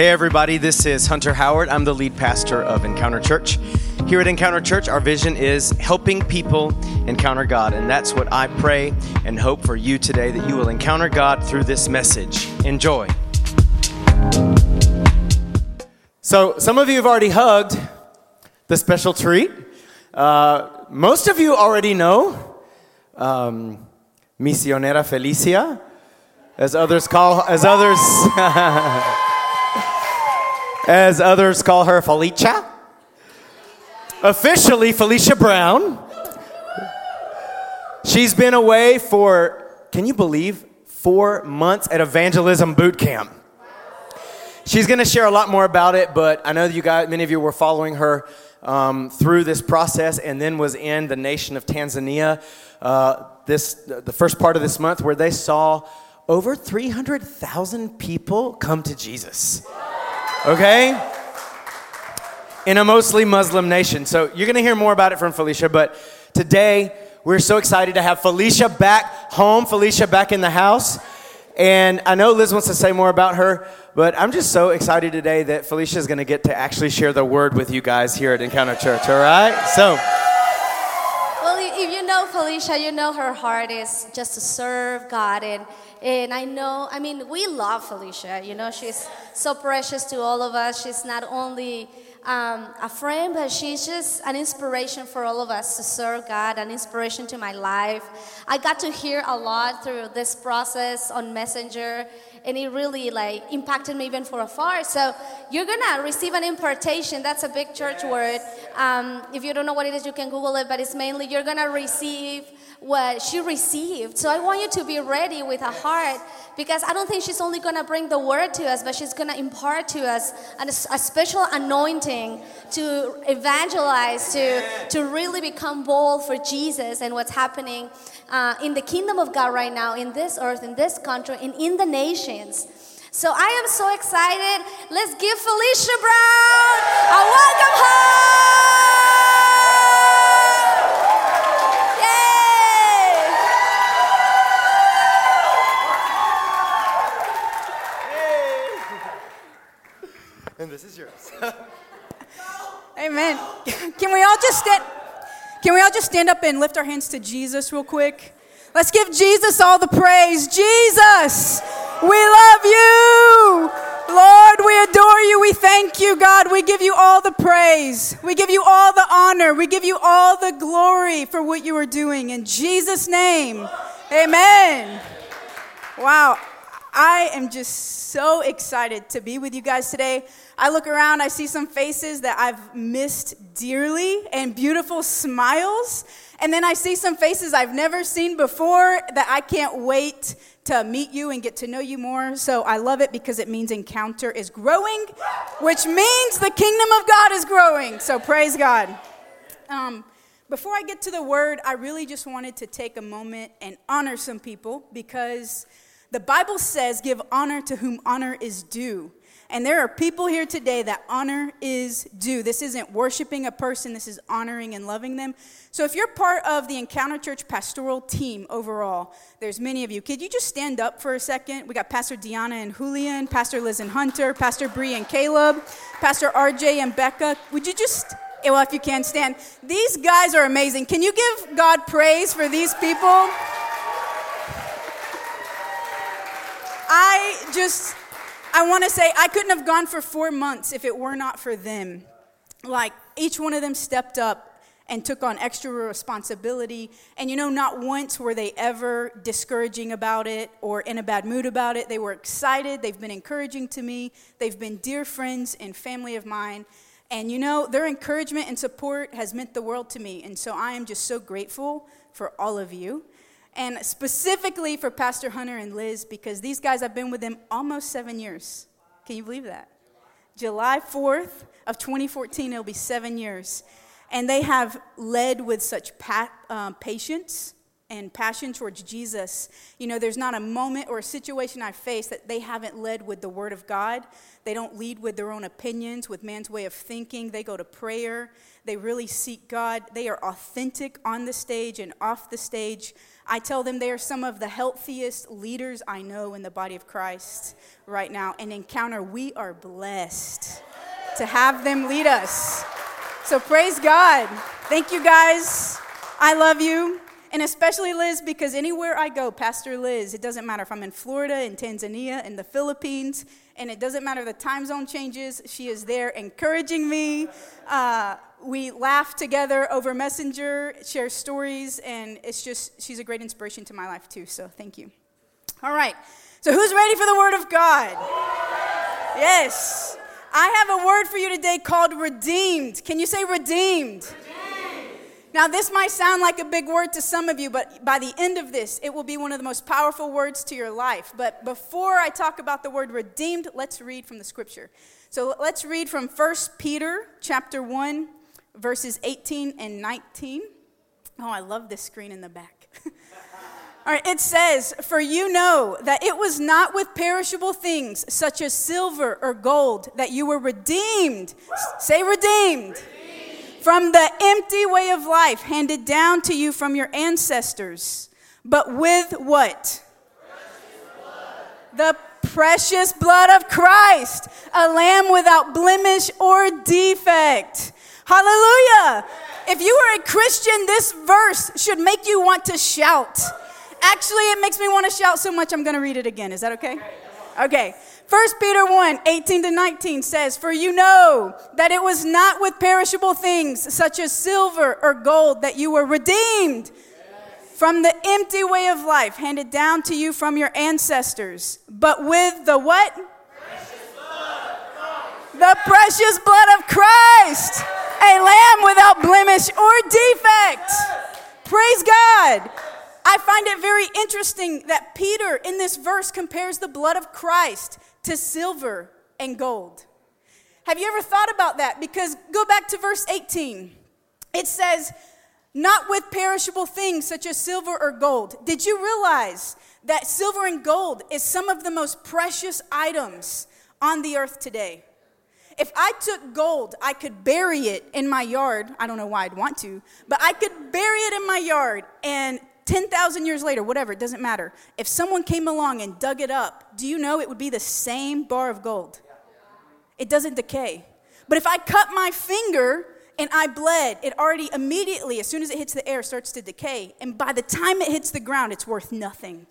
Hey, everybody, this is Hunter Howard. I'm the lead pastor of Encounter Church. Here at Encounter Church, our vision is helping people encounter God. And that's what I pray and hope for you today that you will encounter God through this message. Enjoy. So, some of you have already hugged the special treat. Uh, most of you already know um, Misionera Felicia, as others call, as others. as others call her Felicia. Officially, Felicia Brown. She's been away for, can you believe, four months at evangelism boot camp. She's going to share a lot more about it, but I know you guys, many of you were following her um, through this process, and then was in the nation of Tanzania uh, this the first part of this month, where they saw over 300,000 people come to Jesus okay? In a mostly Muslim nation. So you're going to hear more about it from Felicia, but today we're so excited to have Felicia back home, Felicia back in the house. And I know Liz wants to say more about her, but I'm just so excited today that Felicia is going to get to actually share the word with you guys here at Encounter Church, all right? So. If you know Felicia, you know her heart is just to serve God and and I know, I mean, we love Felicia. You know, she's so precious to all of us. She's not only um, a friend, but she's just an inspiration for all of us to serve God, an inspiration to my life. I got to hear a lot through this process on Messenger, and it really like impacted me even for afar. So you're gonna receive an impartation. That's a big church word. Um, if you don't know what it is, you can Google it. But it's mainly you're gonna receive what she received. So I want you to be ready with a heart because I don't think she's only going to bring the word to us, but she's going to impart to us a, special anointing to evangelize, to, to really become bold for Jesus and what's happening uh, in the kingdom of God right now, in this earth, in this country, and in the nations. So I am so excited. Let's give Felicia Brown a welcome home. And this is yours. Amen. Can we all just stand? Can we all just stand up and lift our hands to Jesus real quick? Let's give Jesus all the praise. Jesus, we love you. Lord, we adore you. We thank you, God. We give you all the praise. We give you all the honor. We give you all the glory for what you are doing. In Jesus' name, amen. Wow. I am just so excited to be with you guys today. I look around, I see some faces that I've missed dearly and beautiful smiles. And then I see some faces I've never seen before that I can't wait to meet you and get to know you more. So I love it because it means encounter is growing, which means the kingdom of God is growing. So praise God. Um, before I get to the word, I really just wanted to take a moment and honor some people because the Bible says, give honor to whom honor is due. And there are people here today that honor is due. This isn't worshiping a person, this is honoring and loving them. So if you're part of the Encounter Church pastoral team overall, there's many of you. Could you just stand up for a second? We got Pastor Deanna and Julian, Pastor Liz and Hunter, Pastor Bree and Caleb, Pastor RJ and Becca. Would you just, well, if you can stand. These guys are amazing. Can you give God praise for these people? Just, I want to say, I couldn't have gone for four months if it were not for them. Like, each one of them stepped up and took on extra responsibility. And you know, not once were they ever discouraging about it or in a bad mood about it. They were excited. They've been encouraging to me. They've been dear friends and family of mine. And you know, their encouragement and support has meant the world to me. And so I am just so grateful for all of you and specifically for Pastor Hunter and Liz because these guys, I've been with them almost seven years. Can you believe that? July 4th of 2014, it'll be seven years. And they have led with such um, patience and passion towards Jesus. You know, there's not a moment or a situation I face that they haven't led with the Word of God. They don't lead with their own opinions, with man's way of thinking. They go to prayer. They really seek God. They are authentic on the stage and off the stage. I tell them they are some of the healthiest leaders I know in the body of Christ right now. And encounter, we are blessed to have them lead us. So praise God. Thank you guys. I love you. And especially Liz, because anywhere I go, Pastor Liz, it doesn't matter if I'm in Florida, in Tanzania, in the Philippines, and it doesn't matter the time zone changes, she is there encouraging me. Uh, we laugh together over Messenger, share stories, and it's just, she's a great inspiration to my life too. So thank you. All right. So who's ready for the Word of God? Yes. I have a word for you today called redeemed. Can you say redeemed? redeemed. Now, this might sound like a big word to some of you, but by the end of this, it will be one of the most powerful words to your life. But before I talk about the word redeemed, let's read from the scripture. So let's read from 1 Peter chapter 1, verses 18 and 19. Oh, I love this screen in the back. All right, it says, For you know that it was not with perishable things such as silver or gold that you were redeemed. Say redeemed. redeemed from the empty way of life handed down to you from your ancestors, but with what? The precious blood of Christ, a lamb without blemish or defect. Hallelujah. If you are a Christian, this verse should make you want to shout. Actually, it makes me want to shout so much, I'm going to read it again. Is that okay? Okay. 1 Peter 1 18 to 19 says, For you know that it was not with perishable things such as silver or gold that you were redeemed from the empty way of life handed down to you from your ancestors, but with the what? The precious blood of Christ, a lamb without blemish or defect. Praise God. I find it very interesting that Peter in this verse compares the blood of Christ to silver and gold. Have you ever thought about that? Because go back to verse 18. It says, not with perishable things such as silver or gold. Did you realize that silver and gold is some of the most precious items on the earth today? If I took gold, I could bury it in my yard. I don't know why I'd want to, but I could bury it in my yard and 10,000 years later, whatever, it doesn't matter. If someone came along and dug it up, do you know it would be the same bar of gold? It doesn't decay. But if I cut my finger and I bled, it already immediately, as soon as it hits the air, starts to decay. And by the time it hits the ground, it's worth nothing.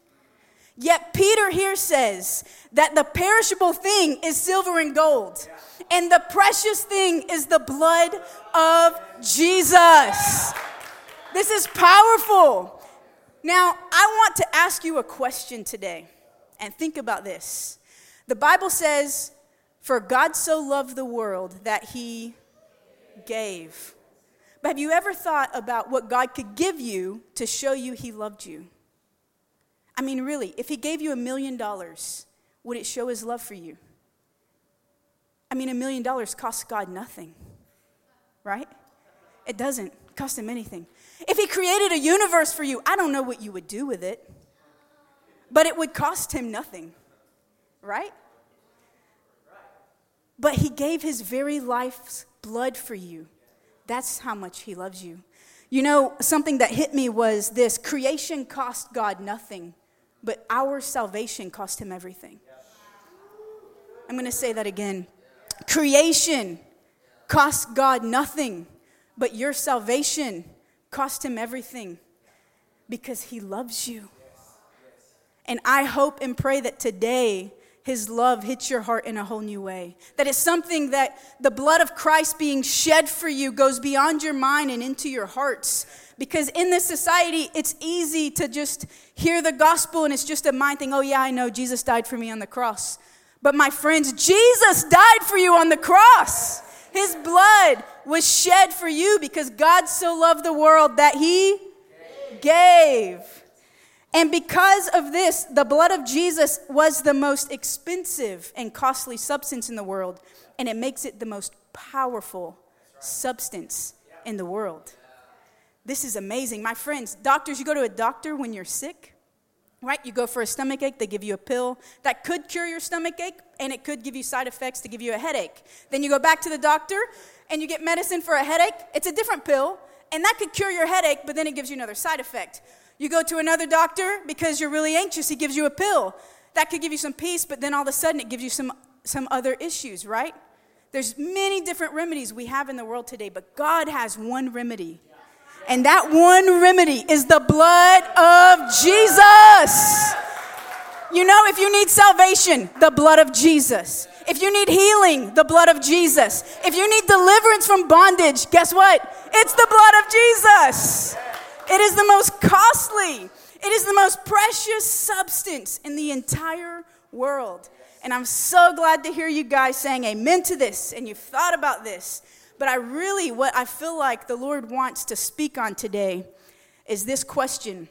Yet Peter here says that the perishable thing is silver and gold, and the precious thing is the blood of Jesus. This is powerful. Now, I want to ask you a question today, and think about this. The Bible says, For God so loved the world that he gave. But have you ever thought about what God could give you to show you he loved you? I mean, really, if he gave you a million dollars, would it show his love for you? I mean, a million dollars costs God nothing, right? It doesn't cost him anything. If he created a universe for you, I don't know what you would do with it, but it would cost him nothing, right? But he gave his very life's blood for you. That's how much he loves you. You know, something that hit me was this creation cost God nothing, but our salvation cost him everything. I'm going to say that again. Creation cost God nothing, but your salvation cost him everything because he loves you. And I hope and pray that today his love hits your heart in a whole new way. That it's something that the blood of Christ being shed for you goes beyond your mind and into your hearts. Because in this society, it's easy to just hear the gospel and it's just a mind thing. Oh, yeah, I know Jesus died for me on the cross. But my friends, Jesus died for you on the cross. His blood was shed for you because God so loved the world that he gave. And because of this, the blood of Jesus was the most expensive and costly substance in the world, and it makes it the most powerful substance in the world. this is amazing. My friends, doctors, you go to a doctor when you're sick, right? You go for a stomach ache, they give you a pill that could cure your stomach ache, and it could give you side effects to give you a headache. Then you go back to the doctor and you get medicine for a headache, it's a different pill, and that could cure your headache, but then it gives you another side effect. You go to another doctor because you're really anxious, he gives you a pill. That could give you some peace, but then all of a sudden it gives you some, some other issues, right? There's many different remedies we have in the world today, but God has one remedy. And that one remedy is the blood of Jesus. You know, if you need salvation, the blood of Jesus. If you need healing, the blood of Jesus. If you need deliverance from bondage, guess what? It's the blood of Jesus. It is the most costly, it is the most precious substance in the entire world. And I'm so glad to hear you guys saying amen to this and you've thought about this. But I really, what I feel like the Lord wants to speak on today is this question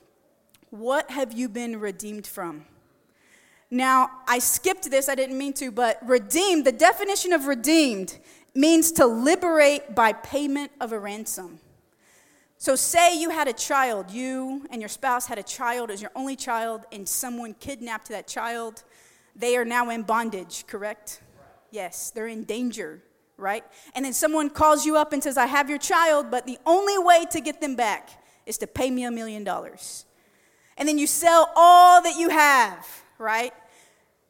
What have you been redeemed from? Now, I skipped this, I didn't mean to, but redeemed, the definition of redeemed means to liberate by payment of a ransom. So, say you had a child, you and your spouse had a child as your only child, and someone kidnapped that child they are now in bondage, correct? Yes, they're in danger, right? And then someone calls you up and says, I have your child, but the only way to get them back is to pay me a million dollars. And then you sell all that you have, right?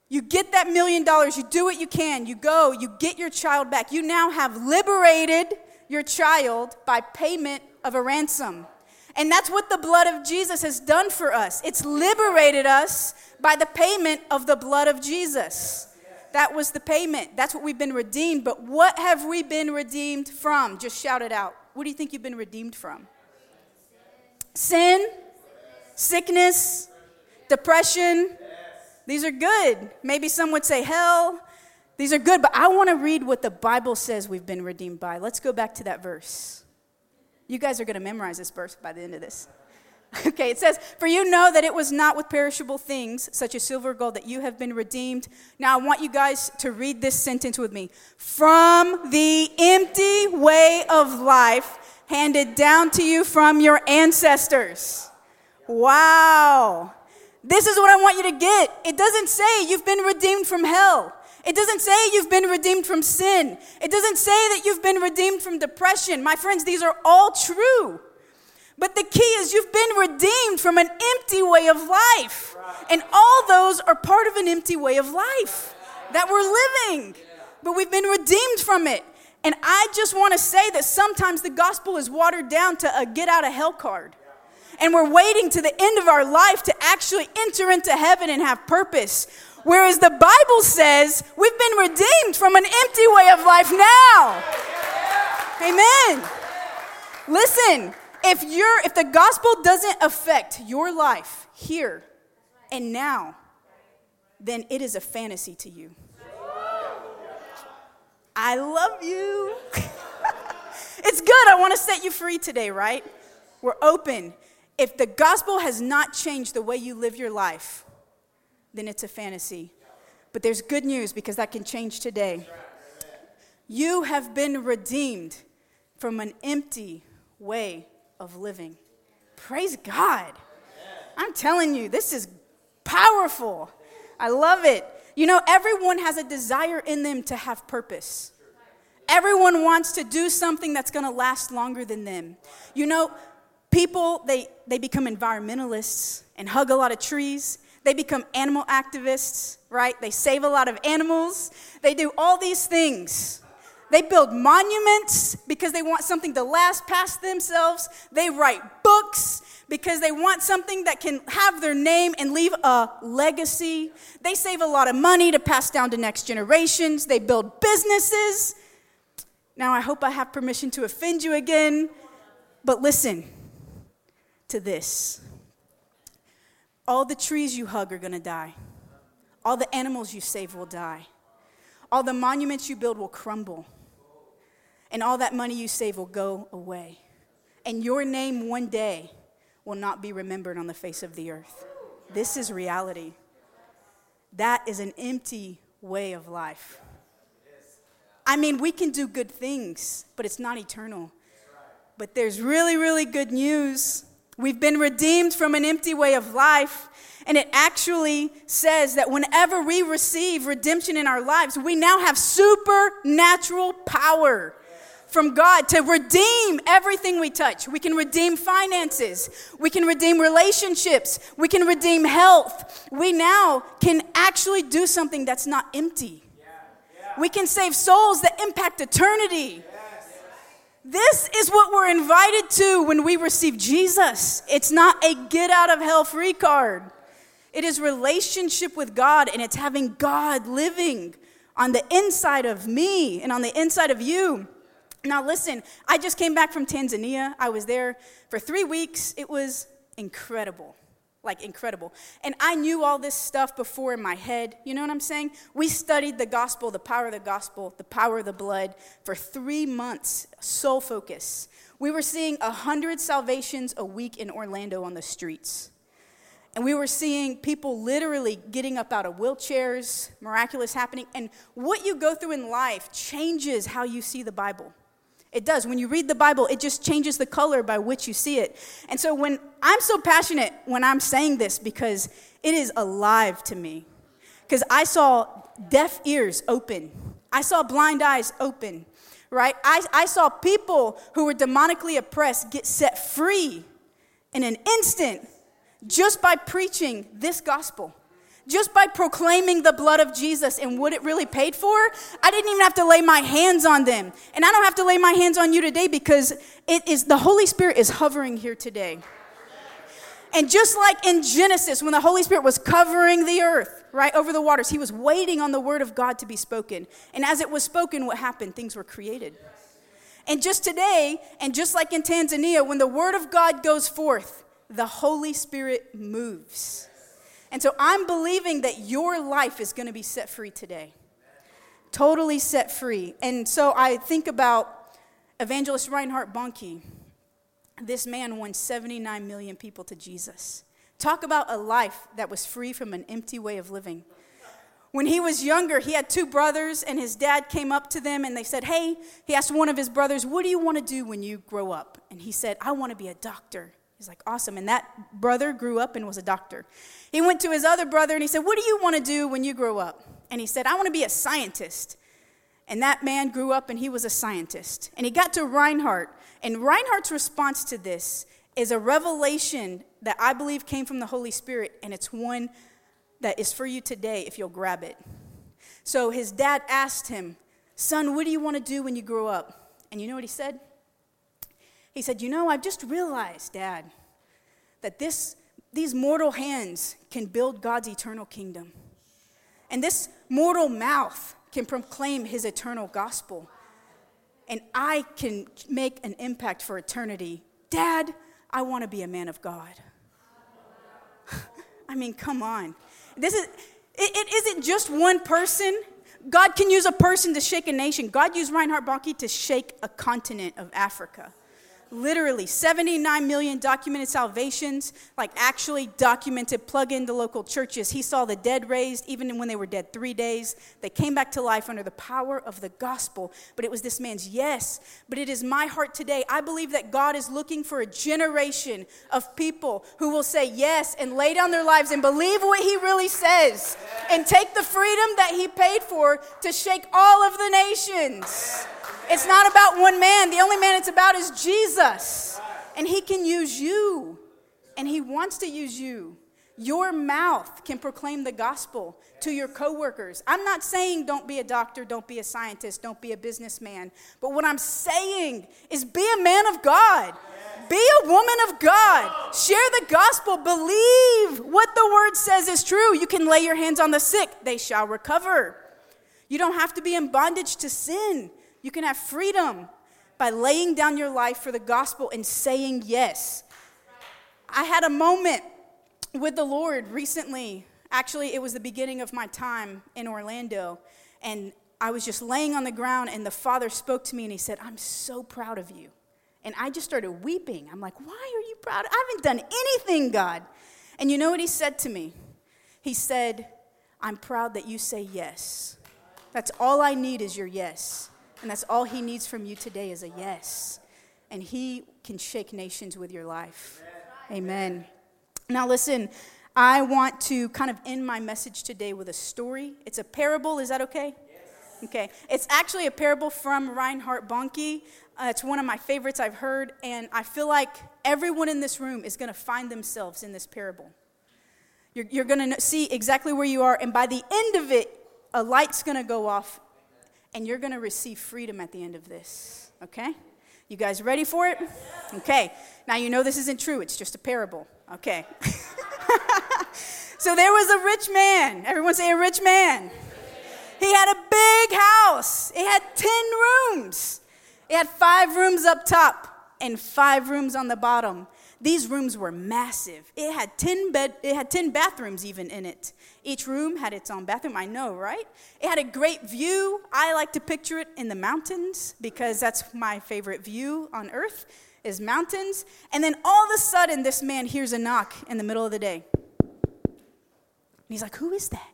You get that million dollars, you do what you can, you go, you get your child back. You now have liberated your child by payment of a ransom. And that's what the blood of Jesus has done for us. It's liberated us by the payment of the blood of Jesus. That was the payment. That's what we've been redeemed. But what have we been redeemed from? Just shout it out. What do you think you've been redeemed from? Sin, sickness, depression. These are good. Maybe some would say hell. These are good, but I want to read what the Bible says we've been redeemed by. Let's go back to that verse. You guys are going to memorize this verse by the end of this. Okay, it says, For you know that it was not with perishable things, such as silver or gold, that you have been redeemed. Now, I want you guys to read this sentence with me. From the empty way of life handed down to you from your ancestors. Wow. This is what I want you to get. It doesn't say you've been redeemed from hell. It doesn't say you've been redeemed from sin. It doesn't say that you've been redeemed from depression. My friends, these are all true. But the key is you've been redeemed from an empty way of life. And all those are part of an empty way of life that we're living. But we've been redeemed from it. And I just want to say that sometimes the gospel is watered down to a get out of hell card. And we're waiting to the end of our life to actually enter into heaven and have purpose. Whereas the Bible says we've been redeemed from an empty way of life now. Amen. Listen, if you're if the gospel doesn't affect your life here and now, then it is a fantasy to you. I love you. it's good. I want to set you free today, right? We're open. If the gospel has not changed the way you live your life, then it's a fantasy. But there's good news because that can change today. You have been redeemed from an empty way of living. Praise God. I'm telling you, this is powerful. I love it. You know, everyone has a desire in them to have purpose. Everyone wants to do something that's going to last longer than them. You know, people they they become environmentalists and hug a lot of trees they become animal activists, right? They save a lot of animals. They do all these things. They build monuments because they want something to last past themselves. They write books because they want something that can have their name and leave a legacy. They save a lot of money to pass down to next generations. They build businesses. Now, I hope I have permission to offend you again, but listen to this. All the trees you hug are to die. All the animals you save will die. All the monuments you build will crumble. And all that money you save will go away. And your name one day will not be remembered on the face of the earth. This is reality. That is an empty way of life. I mean, we can do good things, but it's not eternal. But there's really, really good news. We've been redeemed from an empty way of life. And it actually says that whenever we receive redemption in our lives, we now have supernatural power from God to redeem everything we touch. We can redeem finances. We can redeem relationships. We can redeem health. We now can actually do something that's not empty. We can save souls that impact eternity. This is what we're invited to when we receive Jesus. It's not a get out of hell free card. It is relationship with God and it's having God living on the inside of me and on the inside of you. Now, listen, I just came back from Tanzania. I was there for three weeks. It was incredible. Like, incredible. And I knew all this stuff before in my head. You know what I'm saying? We studied the gospel, the power of the gospel, the power of the blood for three months, soul focus. We were seeing 100 salvations a week in Orlando on the streets. And we were seeing people literally getting up out of wheelchairs, miraculous happening. And what you go through in life changes how you see the Bible. It does. When you read the Bible, it just changes the color by which you see it. And so when I'm so passionate when I'm saying this because it is alive to me. Because I saw deaf ears open. I saw blind eyes open, right? I, I saw people who were demonically oppressed get set free in an instant just by preaching this gospel just by proclaiming the blood of Jesus and what it really paid for, I didn't even have to lay my hands on them. And I don't have to lay my hands on you today because it is the Holy Spirit is hovering here today. And just like in Genesis, when the Holy Spirit was covering the earth, right, over the waters, he was waiting on the word of God to be spoken. And as it was spoken, what happened? Things were created. And just today, and just like in Tanzania, when the word of God goes forth, the Holy Spirit moves. And so I'm believing that your life is going to be set free today. Totally set free. And so I think about evangelist Reinhard Bonnke. This man won 79 million people to Jesus. Talk about a life that was free from an empty way of living. When he was younger, he had two brothers, and his dad came up to them and they said, Hey, he asked one of his brothers, What do you want to do when you grow up? And he said, I want to be a doctor. He's like, Awesome. And that brother grew up and was a doctor. He went to his other brother and he said, What do you want to do when you grow up? And he said, I want to be a scientist. And that man grew up and he was a scientist. And he got to Reinhard. And Reinhard's response to this is a revelation that I believe came from the Holy Spirit, and it's one that is for you today if you'll grab it. So his dad asked him, Son, what do you want to do when you grow up? And you know what he said? He said, You know, I've just realized, Dad, that this these mortal hands can build God's eternal kingdom. And this mortal mouth can proclaim his eternal gospel. And I can make an impact for eternity. Dad, I want to be a man of God. I mean, come on. This is it, it isn't just one person. God can use a person to shake a nation. God used Reinhard Bonnke to shake a continent of Africa literally 79 million documented salvations, like actually documented, plug into local churches. He saw the dead raised, even when they were dead three days. They came back to life under the power of the gospel. But it was this man's yes. But it is my heart today. I believe that God is looking for a generation of people who will say yes and lay down their lives and believe what he really says and take the freedom that he paid for to shake all of the nations. It's not about one man. The only man it's about is Jesus. And he can use you. And he wants to use you. Your mouth can proclaim the gospel to your coworkers. I'm not saying don't be a doctor, don't be a scientist, don't be a businessman. But what I'm saying is be a man of God. Be a woman of God. Share the gospel. Believe what the word says is true. You can lay your hands on the sick, they shall recover. You don't have to be in bondage to sin. You can have freedom by laying down your life for the gospel and saying yes. I had a moment with the Lord recently. Actually, it was the beginning of my time in Orlando. And I was just laying on the ground, and the Father spoke to me and He said, I'm so proud of you. And I just started weeping. I'm like, Why are you proud? I haven't done anything, God. And you know what He said to me? He said, I'm proud that you say yes. That's all I need is your yes. And that's all he needs from you today is a yes. and He can shake nations with your life. Amen. Now, listen, I want to kind of end my message today with a story. It's a parable. Is that okay? Okay. It's actually a parable from Reinhard Bonnke. Uh, it's one of my favorites I've heard, and I feel like everyone in this room is going to find themselves in this parable. You're, you're going to see exactly where you are, and by the end of it, a light's going to go off, and you're going to receive freedom at the end of this. Okay? You guys ready for it? Okay. Now you know this isn't true, it's just a parable. Okay. so there was a rich man. Everyone say a rich man. He had a big house, it had 10 rooms. It had five rooms up top and five rooms on the bottom. These rooms were massive. It had 10 bed it had 10 bathrooms even in it. Each room had its own bathroom, I know, right? It had a great view. I like to picture it in the mountains because that's my favorite view on earth is mountains. And then all of a sudden this man hears a knock in the middle of the day. And he's like, "Who is that?"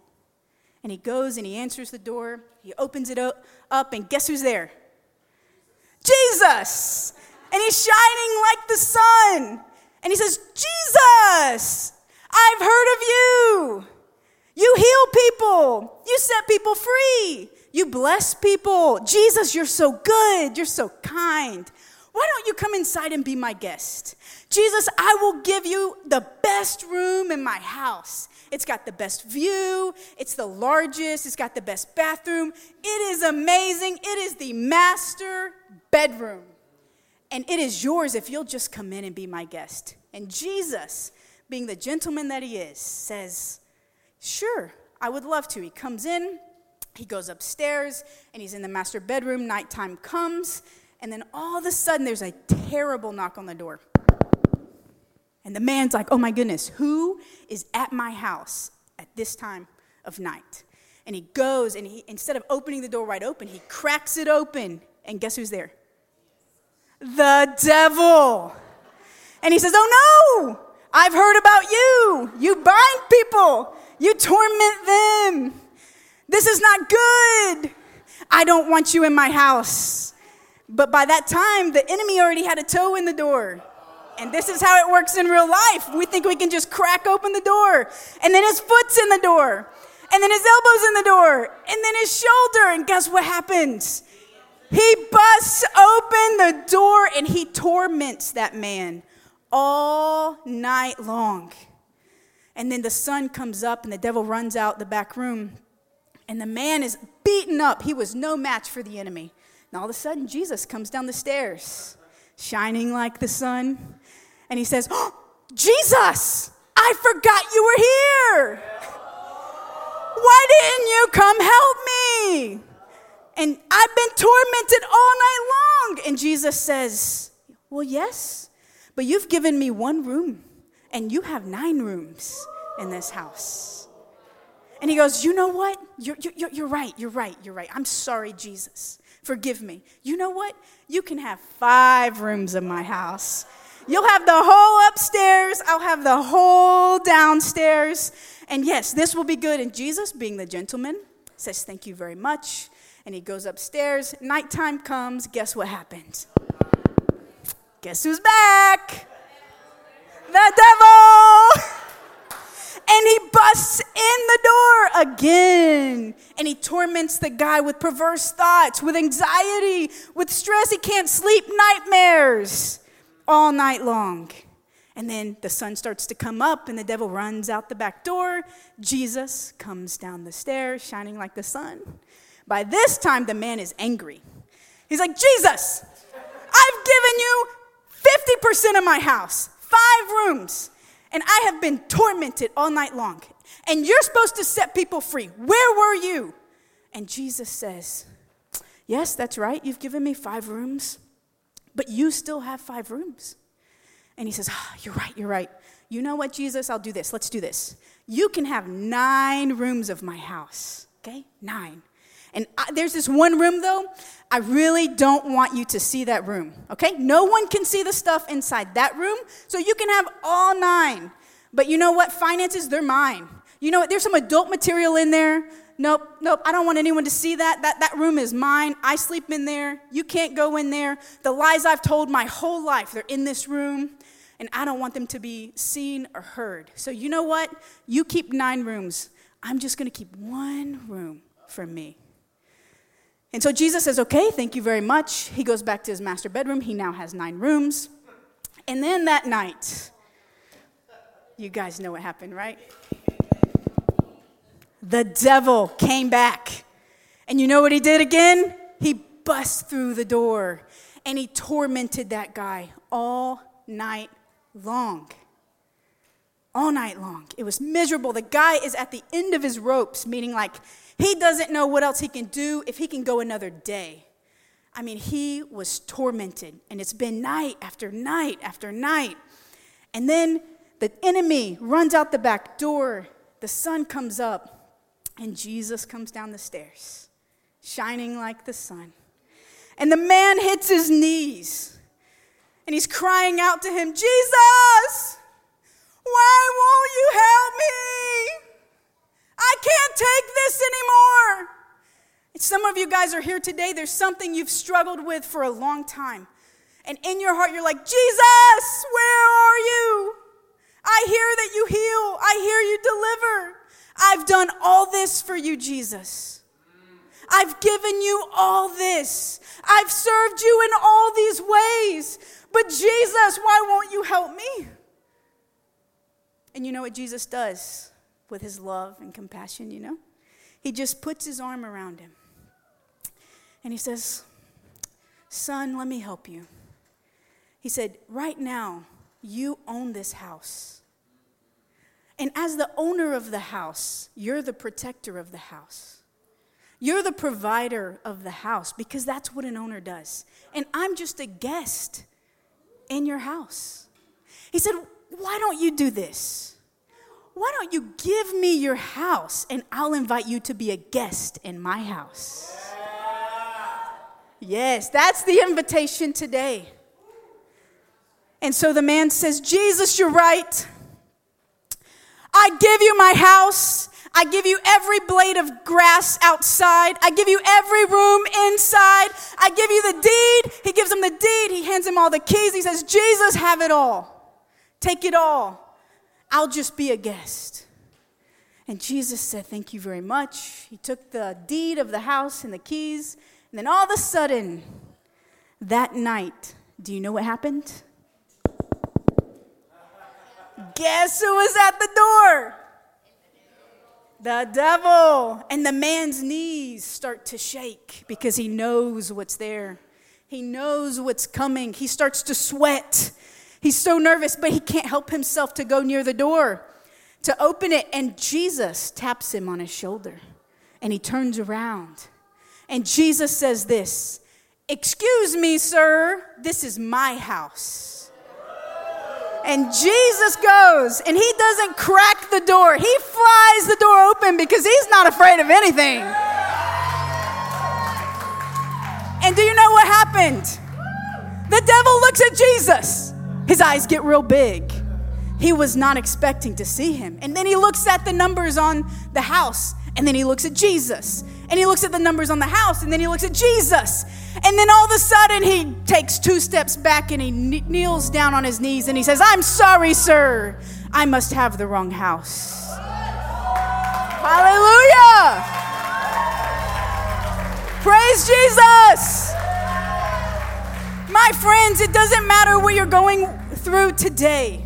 And he goes and he answers the door. He opens it up, up and guess who's there? Jesus! And he's shining like the sun. And he says, Jesus, I've heard of you. You heal people, you set people free, you bless people. Jesus, you're so good, you're so kind. Why don't you come inside and be my guest? Jesus, I will give you the best room in my house. It's got the best view, it's the largest, it's got the best bathroom. It is amazing. It is the master bedroom. And it is yours if you'll just come in and be my guest. And Jesus, being the gentleman that he is, says, Sure, I would love to. He comes in, he goes upstairs, and he's in the master bedroom. Nighttime comes, and then all of a sudden there's a terrible knock on the door. And the man's like, Oh my goodness, who is at my house at this time of night? And he goes, and he, instead of opening the door wide open, he cracks it open. And guess who's there? The devil. And he says, Oh no, I've heard about you. You bind people, you torment them. This is not good. I don't want you in my house. But by that time, the enemy already had a toe in the door. And this is how it works in real life. We think we can just crack open the door, and then his foot's in the door, and then his elbow's in the door, and then his shoulder. And guess what happens? He busts open the door and he torments that man all night long. And then the sun comes up and the devil runs out the back room. And the man is beaten up. He was no match for the enemy. And all of a sudden, Jesus comes down the stairs, shining like the sun. And he says, oh, Jesus, I forgot you were here. Why didn't you come help me? And I've been tormented all night long. And Jesus says, Well, yes, but you've given me one room, and you have nine rooms in this house. And he goes, You know what? You're, you're, you're right, you're right, you're right. I'm sorry, Jesus. Forgive me. You know what? You can have five rooms in my house. You'll have the whole upstairs, I'll have the whole downstairs. And yes, this will be good. And Jesus, being the gentleman, says, Thank you very much and he goes upstairs. Nighttime comes. Guess what happens? Guess who's back? The devil! and he busts in the door again. And he torments the guy with perverse thoughts, with anxiety, with stress. He can't sleep, nightmares all night long. And then the sun starts to come up, and the devil runs out the back door. Jesus comes down the stairs, shining like the sun. By this time, the man is angry. He's like, Jesus, I've given you 50% of my house, five rooms, and I have been tormented all night long. And you're supposed to set people free. Where were you? And Jesus says, Yes, that's right. You've given me five rooms, but you still have five rooms. And he says, oh, You're right, you're right. You know what, Jesus? I'll do this. Let's do this. You can have nine rooms of my house, okay? Nine. And I, there's this one room, though, I really don't want you to see that room, okay? No one can see the stuff inside that room, so you can have all nine. But you know what? Finances, they're mine. You know what? There's some adult material in there. Nope, nope, I don't want anyone to see that. That, that room is mine. I sleep in there. You can't go in there. The lies I've told my whole life, they're in this room, and I don't want them to be seen or heard. So, you know what? You keep nine rooms. I'm just going to keep one room for me. And so Jesus says, Okay, thank you very much. He goes back to his master bedroom. He now has nine rooms. And then that night, you guys know what happened, right? The devil came back. And you know what he did again? He bust through the door and he tormented that guy all night long. All night long. It was miserable. The guy is at the end of his ropes, meaning like he doesn't know what else he can do if he can go another day. I mean, he was tormented, and it's been night after night after night. And then the enemy runs out the back door, the sun comes up, and Jesus comes down the stairs, shining like the sun. And the man hits his knees, and he's crying out to him, Jesus, why won't you help me? I can't take this anymore. Some of you guys are here today, there's something you've struggled with for a long time. And in your heart, you're like, Jesus, where are you? I hear that you heal, I hear you deliver. I've done all this for you, Jesus. I've given you all this. I've served you in all these ways. But Jesus, why won't you help me? And you know what Jesus does with his love and compassion, you know? He just puts his arm around him. And he says, Son, let me help you. He said, Right now, you own this house. And as the owner of the house, you're the protector of the house. You're the provider of the house because that's what an owner does. And I'm just a guest in your house. He said, Why don't you do this? Why don't you give me your house and I'll invite you to be a guest in my house? Yes, that's the invitation today. And so the man says, Jesus, you're right. I give you my house. I give you every blade of grass outside. I give you every room inside. I give you the deed. He gives him the deed. He hands him all the keys. He says, Jesus, have it all. Take it all. I'll just be a guest. And Jesus said, Thank you very much. He took the deed of the house and the keys and then all of a sudden, that night, do you know what happened? Guess who was at the door? The devil. And the man's knees start to shake because he knows what's there. He knows what's coming. He starts to sweat. He's so nervous, but he can't help himself to go near the door to open it. And Jesus taps him on his shoulder and he turns around and Jesus says this Excuse me, sir, this is my house. And Jesus goes and he doesn't crack the door, he flies the door open because he's not afraid of anything. And do you know what happened? The devil looks at Jesus. His eyes get real big. He was not expecting to see him. And then he looks at the numbers on the house, and then he looks at Jesus and he looks at the numbers on the house and then he looks at Jesus. And then all of a sudden he takes two steps back and he kneels down on his knees and he says, I'm sorry, sir. I must have the wrong house. Hallelujah. Praise Jesus. My friends, it doesn't matter what you're going through today.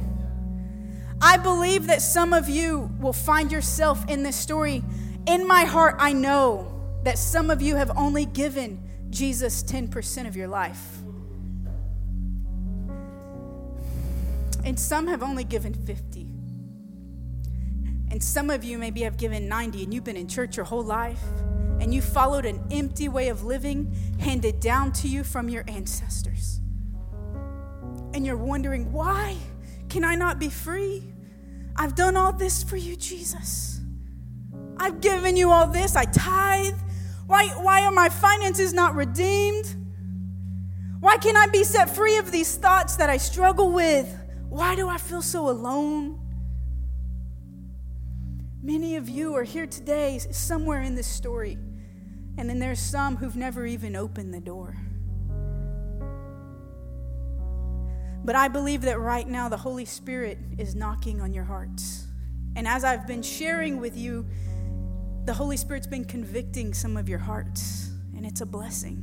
I believe that some of you will find yourself in this story in my heart, I know that some of you have only given Jesus 10% of your life. And some have only given 50. And some of you maybe have given 90 and you've been in church your whole life and you followed an empty way of living handed down to you from your ancestors. And you're wondering, why can I not be free? I've done all this for you, Jesus. I've given you all this. I tithe. Why, why are my finances not redeemed? Why can't I be set free of these thoughts that I struggle with? Why do I feel so alone? Many of you are here today, somewhere in this story, and then there's some who've never even opened the door. But I believe that right now the Holy Spirit is knocking on your hearts. And as I've been sharing with you, the Holy Spirit's been convicting some of your hearts, and it's a blessing.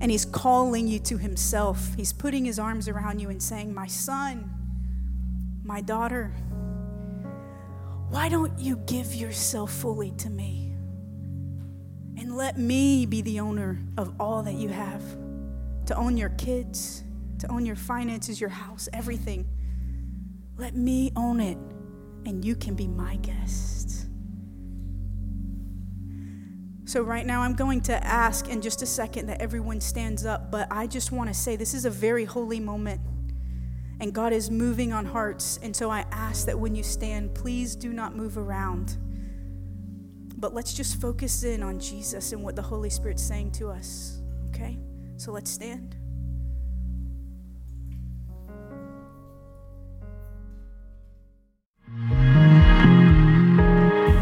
And He's calling you to Himself. He's putting His arms around you and saying, My son, my daughter, why don't you give yourself fully to me? And let me be the owner of all that you have to own your kids, to own your finances, your house, everything. Let me own it, and you can be my guest. So, right now, I'm going to ask in just a second that everyone stands up, but I just want to say this is a very holy moment, and God is moving on hearts. And so, I ask that when you stand, please do not move around, but let's just focus in on Jesus and what the Holy Spirit's saying to us, okay? So, let's stand.